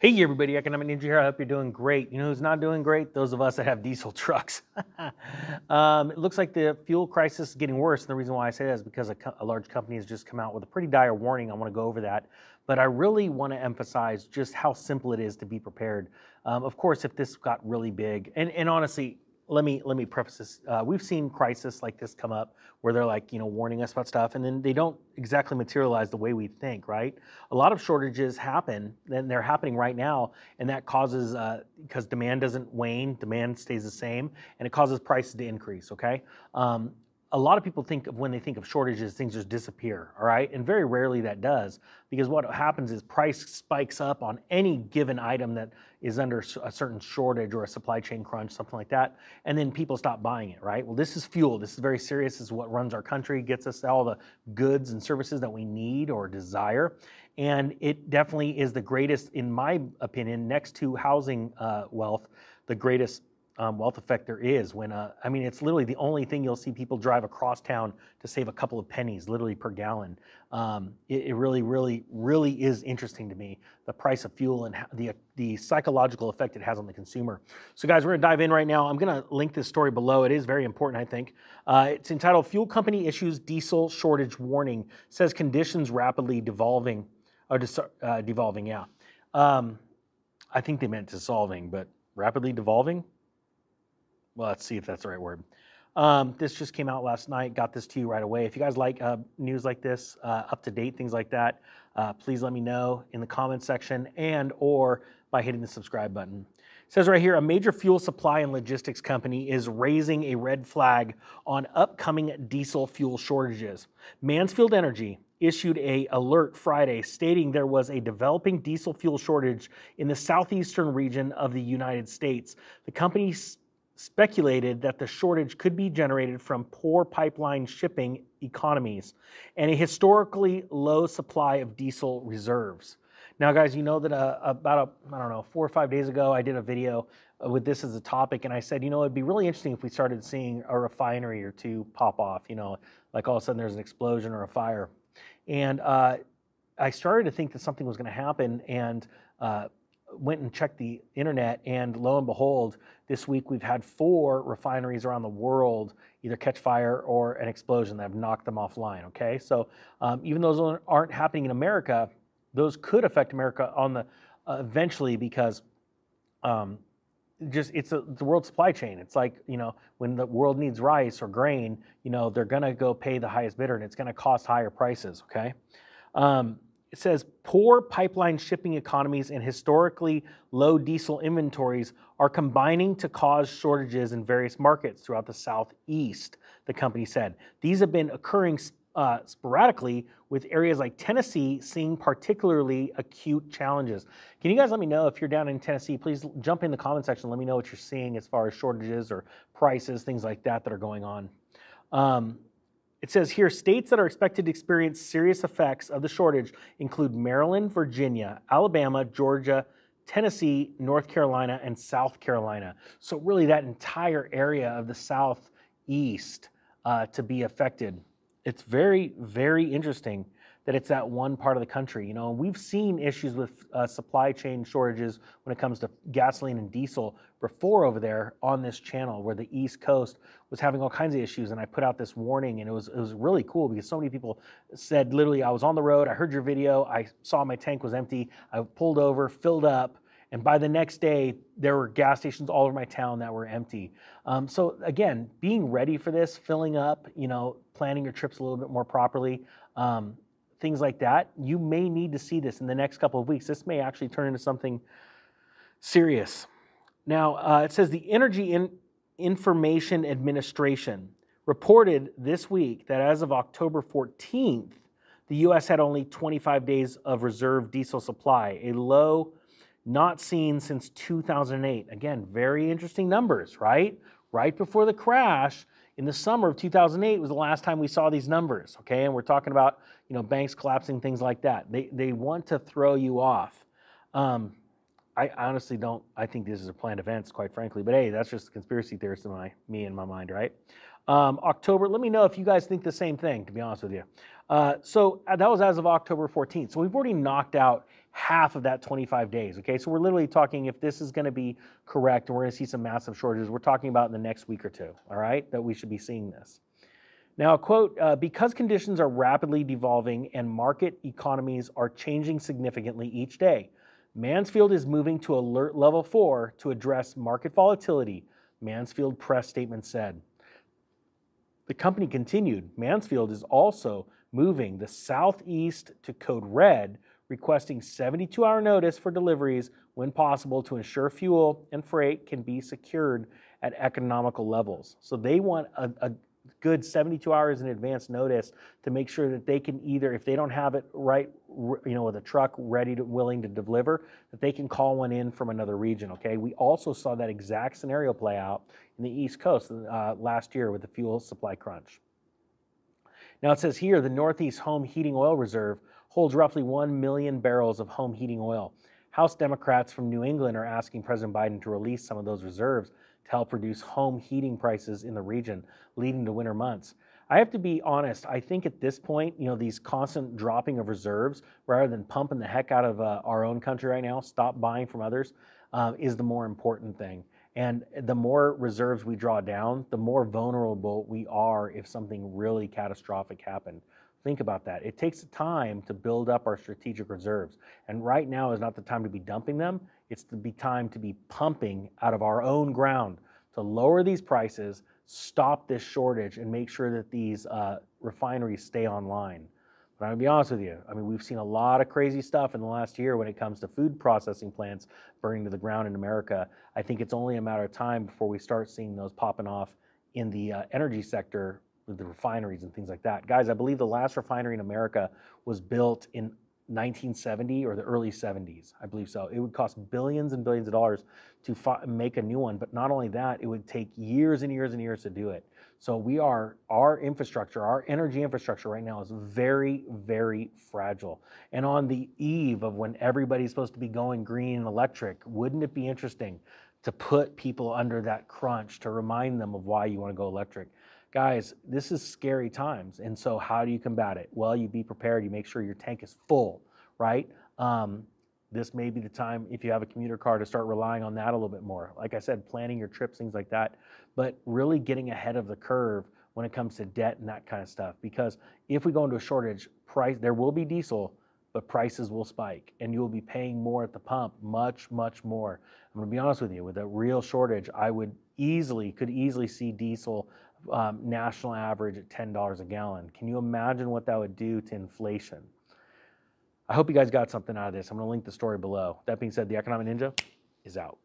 Hey everybody, Economic Ninja here. I hope you're doing great. You know who's not doing great? Those of us that have diesel trucks. um, it looks like the fuel crisis is getting worse. And the reason why I say that is because a, co- a large company has just come out with a pretty dire warning. I want to go over that. But I really want to emphasize just how simple it is to be prepared. Um, of course, if this got really big, and, and honestly, let me let me preface this. Uh, we've seen crisis like this come up where they're like, you know, warning us about stuff, and then they don't exactly materialize the way we think, right? A lot of shortages happen, and they're happening right now, and that causes uh, because demand doesn't wane, demand stays the same, and it causes prices to increase. Okay. Um, a lot of people think of when they think of shortages, things just disappear, all right? And very rarely that does, because what happens is price spikes up on any given item that is under a certain shortage or a supply chain crunch, something like that, and then people stop buying it, right? Well, this is fuel. This is very serious. This is what runs our country, gets us all the goods and services that we need or desire. And it definitely is the greatest, in my opinion, next to housing uh, wealth, the greatest um, wealth effect there is when uh, I mean it's literally the only thing you'll see people drive across town to save a couple of pennies, literally per gallon. Um, it, it, really, really, really is interesting to me the price of fuel and the the psychological effect it has on the consumer. So, guys, we're gonna dive in right now. I'm gonna link this story below. It is very important, I think. Uh, it's entitled "Fuel Company Issues Diesel Shortage Warning." Says conditions rapidly devolving, or uh, devolving. Yeah, um, I think they meant dissolving, but rapidly devolving well, let's see if that's the right word. Um, this just came out last night. Got this to you right away. If you guys like uh, news like this, uh, up to date things like that, uh, please let me know in the comments section and or by hitting the subscribe button. It says right here, a major fuel supply and logistics company is raising a red flag on upcoming diesel fuel shortages. Mansfield Energy issued a alert Friday stating there was a developing diesel fuel shortage in the southeastern region of the United States. The company speculated that the shortage could be generated from poor pipeline shipping economies and a historically low supply of diesel reserves. Now, guys, you know that uh, about I don't know four or five days ago, I did a video with this as a topic, and I said, you know, it'd be really interesting if we started seeing a refinery or two pop off. You know, like all of a sudden there's an explosion or a fire, and uh, I started to think that something was going to happen, and uh, went and checked the internet, and lo and behold, this week we've had four refineries around the world either catch fire or an explosion that have knocked them offline. Okay, so um, even those aren't happening in America, those could affect America on the uh, eventually because um, just it's a the world supply chain. It's like you know when the world needs rice or grain, you know they're gonna go pay the highest bidder, and it's gonna cost higher prices. Okay. Um, it says poor pipeline shipping economies and historically low diesel inventories are combining to cause shortages in various markets throughout the southeast the company said. These have been occurring uh, sporadically with areas like tennessee seeing particularly acute challenges. Can you guys let me know if you're down in tennessee please jump in the comment section let me know what you're seeing as far as shortages or prices things like that that are going on. Um, it says here states that are expected to experience serious effects of the shortage include Maryland, Virginia, Alabama, Georgia, Tennessee, North Carolina, and South Carolina. So, really, that entire area of the Southeast uh, to be affected. It's very, very interesting that it's that one part of the country. You know, we've seen issues with uh, supply chain shortages when it comes to gasoline and diesel before over there on this channel, where the East Coast was having all kinds of issues. And I put out this warning, and it was it was really cool because so many people said, literally, I was on the road, I heard your video, I saw my tank was empty, I pulled over, filled up. And by the next day, there were gas stations all over my town that were empty. Um, so again, being ready for this, filling up, you know, planning your trips a little bit more properly. Um, things like that, you may need to see this in the next couple of weeks. This may actually turn into something serious. Now, uh, it says the Energy in- Information Administration reported this week that as of October 14th, the U.S. had only 25 days of reserve diesel supply, a low not seen since 2008. Again, very interesting numbers, right? Right before the crash, in the summer of 2008 was the last time we saw these numbers, okay? And we're talking about, you know, banks collapsing, things like that. They, they want to throw you off. Um, I honestly don't, I think this is a planned events, quite frankly. But hey, that's just conspiracy theorist in my, me in my mind, right? Um, October, let me know if you guys think the same thing, to be honest with you. Uh, so uh, that was as of October 14th. So we've already knocked out half of that 25 days. Okay, so we're literally talking if this is going to be correct and we're going to see some massive shortages, we're talking about in the next week or two. All right, that we should be seeing this. Now, quote, uh, because conditions are rapidly devolving and market economies are changing significantly each day, Mansfield is moving to alert level four to address market volatility, Mansfield press statement said. The company continued, Mansfield is also moving the southeast to code red, requesting 72 hour notice for deliveries when possible to ensure fuel and freight can be secured at economical levels. So they want a, a good 72 hours in advance notice to make sure that they can either, if they don't have it right, you know, with a truck ready to willing to deliver, that they can call one in from another region. Okay, we also saw that exact scenario play out in the East Coast uh, last year with the fuel supply crunch. Now it says here the Northeast Home Heating Oil Reserve holds roughly 1 million barrels of home heating oil. House Democrats from New England are asking President Biden to release some of those reserves to help reduce home heating prices in the region, leading to winter months. I have to be honest, I think at this point, you know, these constant dropping of reserves, rather than pumping the heck out of uh, our own country right now, stop buying from others, uh, is the more important thing. And the more reserves we draw down, the more vulnerable we are if something really catastrophic happened. Think about that. It takes time to build up our strategic reserves. And right now is not the time to be dumping them. It's to be time to be pumping out of our own ground to lower these prices, stop this shortage, and make sure that these uh, refineries stay online. But I'm gonna be honest with you. I mean, we've seen a lot of crazy stuff in the last year when it comes to food processing plants burning to the ground in America. I think it's only a matter of time before we start seeing those popping off in the uh, energy sector the refineries and things like that. Guys, I believe the last refinery in America was built in 1970 or the early 70s, I believe so. It would cost billions and billions of dollars to make a new one, but not only that, it would take years and years and years to do it. So we are our infrastructure, our energy infrastructure right now is very, very fragile. And on the eve of when everybody's supposed to be going green and electric, wouldn't it be interesting to put people under that crunch to remind them of why you want to go electric? Guys, this is scary times. And so, how do you combat it? Well, you be prepared. You make sure your tank is full, right? Um, this may be the time, if you have a commuter car, to start relying on that a little bit more. Like I said, planning your trips, things like that, but really getting ahead of the curve when it comes to debt and that kind of stuff. Because if we go into a shortage, price there will be diesel, but prices will spike, and you will be paying more at the pump, much, much more. I'm to be honest with you. With a real shortage, I would easily could easily see diesel um, national average at $10 a gallon. Can you imagine what that would do to inflation? I hope you guys got something out of this. I'm going to link the story below. That being said, the Economic Ninja is out.